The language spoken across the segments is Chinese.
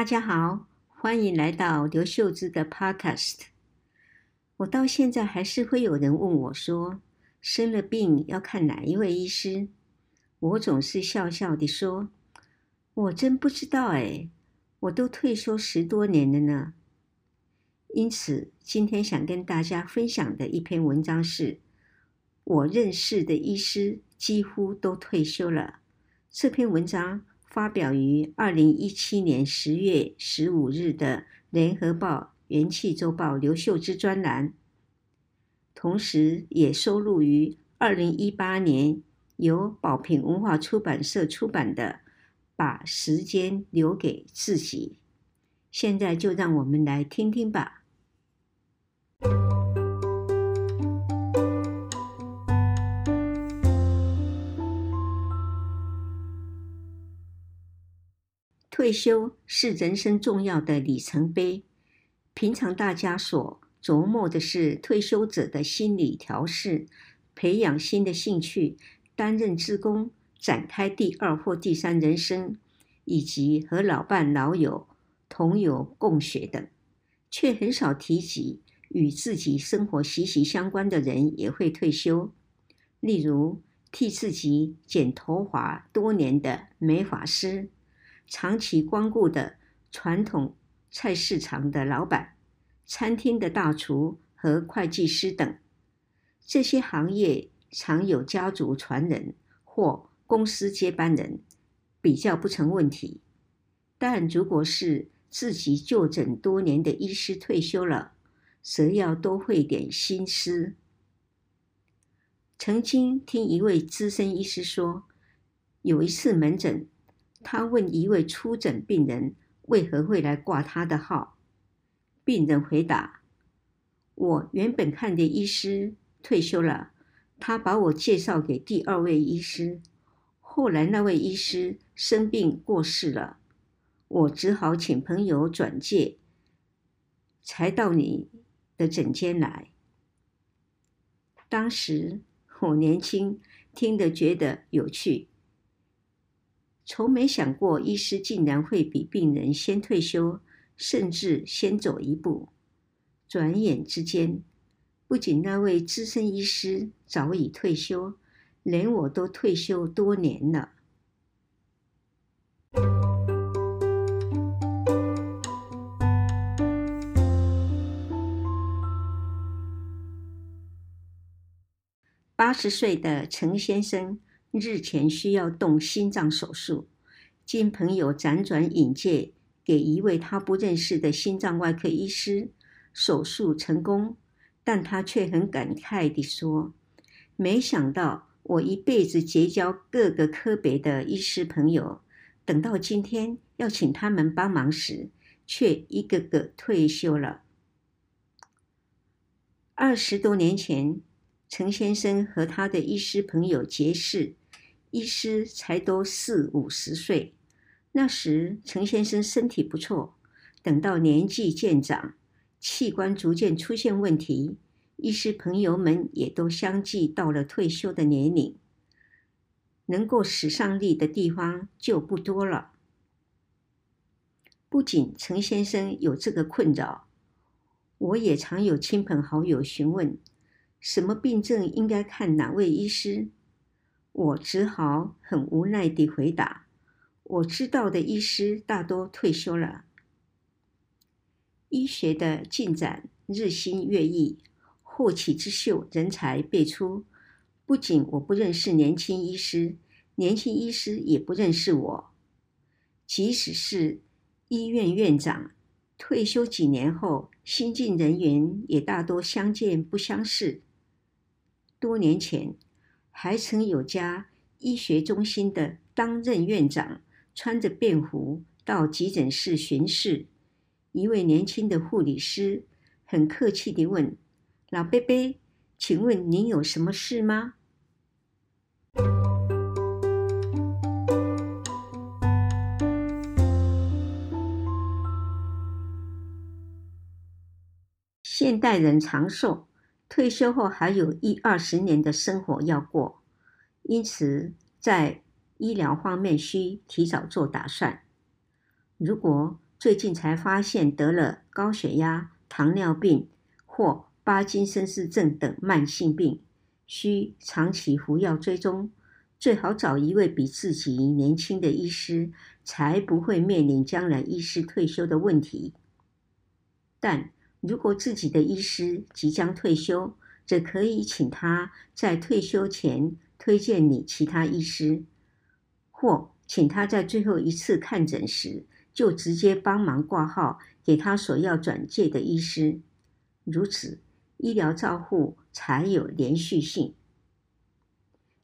大家好，欢迎来到刘秀芝的 Podcast。我到现在还是会有人问我说，生了病要看哪一位医师？我总是笑笑地说，我真不知道哎，我都退休十多年了呢。因此，今天想跟大家分享的一篇文章是，我认识的医师几乎都退休了。这篇文章。发表于二零一七年十月十五日的《联合报》元气周报刘秀枝专栏，同时也收录于二零一八年由宝瓶文化出版社出版的《把时间留给自己》。现在就让我们来听听吧。退休是人生重要的里程碑。平常大家所琢磨的是退休者的心理调试、培养新的兴趣、担任职工、展开第二或第三人生，以及和老伴老友同游共学等，却很少提及与自己生活息息相关的人也会退休。例如，替自己剪头发多年的美发师。长期光顾的传统菜市场的老板、餐厅的大厨和会计师等，这些行业常有家族传人或公司接班人，比较不成问题。但如果是自己就诊多年的医师退休了，则要多费点心思。曾经听一位资深医师说，有一次门诊。他问一位初诊病人为何会来挂他的号，病人回答：“我原本看的医师退休了，他把我介绍给第二位医师，后来那位医师生病过世了，我只好请朋友转介，才到你的诊间来。当时我年轻，听得觉得有趣。”从没想过，医师竟然会比病人先退休，甚至先走一步。转眼之间，不仅那位资深医师早已退休，连我都退休多年了。八十岁的陈先生。日前需要动心脏手术，经朋友辗转引荐给一位他不认识的心脏外科医师，手术成功，但他却很感慨地说：“没想到我一辈子结交各个科别的医师朋友，等到今天要请他们帮忙时，却一个个退休了。”二十多年前，陈先生和他的医师朋友结识。医师才都四五十岁，那时陈先生身体不错。等到年纪渐长，器官逐渐出现问题，医师朋友们也都相继到了退休的年龄，能够使上力的地方就不多了。不仅陈先生有这个困扰，我也常有亲朋好友询问，什么病症应该看哪位医师。我只好很无奈地回答：“我知道的医师大多退休了。医学的进展日新月异，后起之秀人才辈出。不仅我不认识年轻医师，年轻医师也不认识我。即使是医院院长，退休几年后，新进人员也大多相见不相识。多年前。”还曾有家医学中心的当任院长穿着便服到急诊室巡视，一位年轻的护理师很客气地问：“老伯伯，请问您有什么事吗？”现代人长寿。退休后还有一二十年的生活要过，因此在医疗方面需提早做打算。如果最近才发现得了高血压、糖尿病或巴金森氏症等慢性病，需长期服药追踪，最好找一位比自己年轻的医师，才不会面临将来医师退休的问题。但如果自己的医师即将退休，则可以请他在退休前推荐你其他医师，或请他在最后一次看诊时，就直接帮忙挂号给他所要转介的医师，如此医疗照护才有连续性。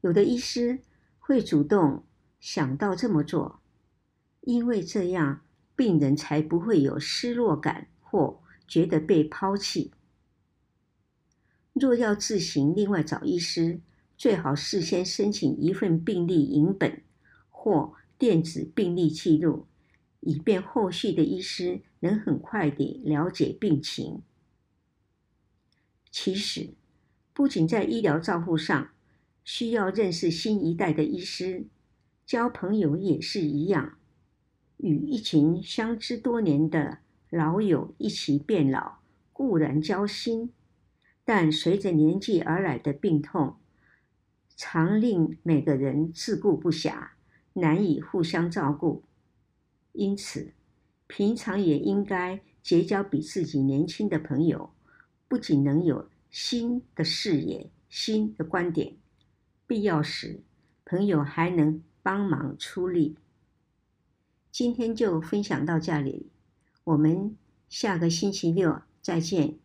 有的医师会主动想到这么做，因为这样病人才不会有失落感或觉得被抛弃。若要自行另外找医师，最好事先申请一份病历影本或电子病历记录。以便后续的医师能很快地了解病情。其实，不仅在医疗照护上需要认识新一代的医师，交朋友也是一样。与一群相知多年的老友一起变老，固然交心，但随着年纪而来的病痛，常令每个人自顾不暇，难以互相照顾。因此，平常也应该结交比自己年轻的朋友，不仅能有新的视野、新的观点，必要时，朋友还能帮忙出力。今天就分享到这里，我们下个星期六再见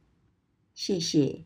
谢谢。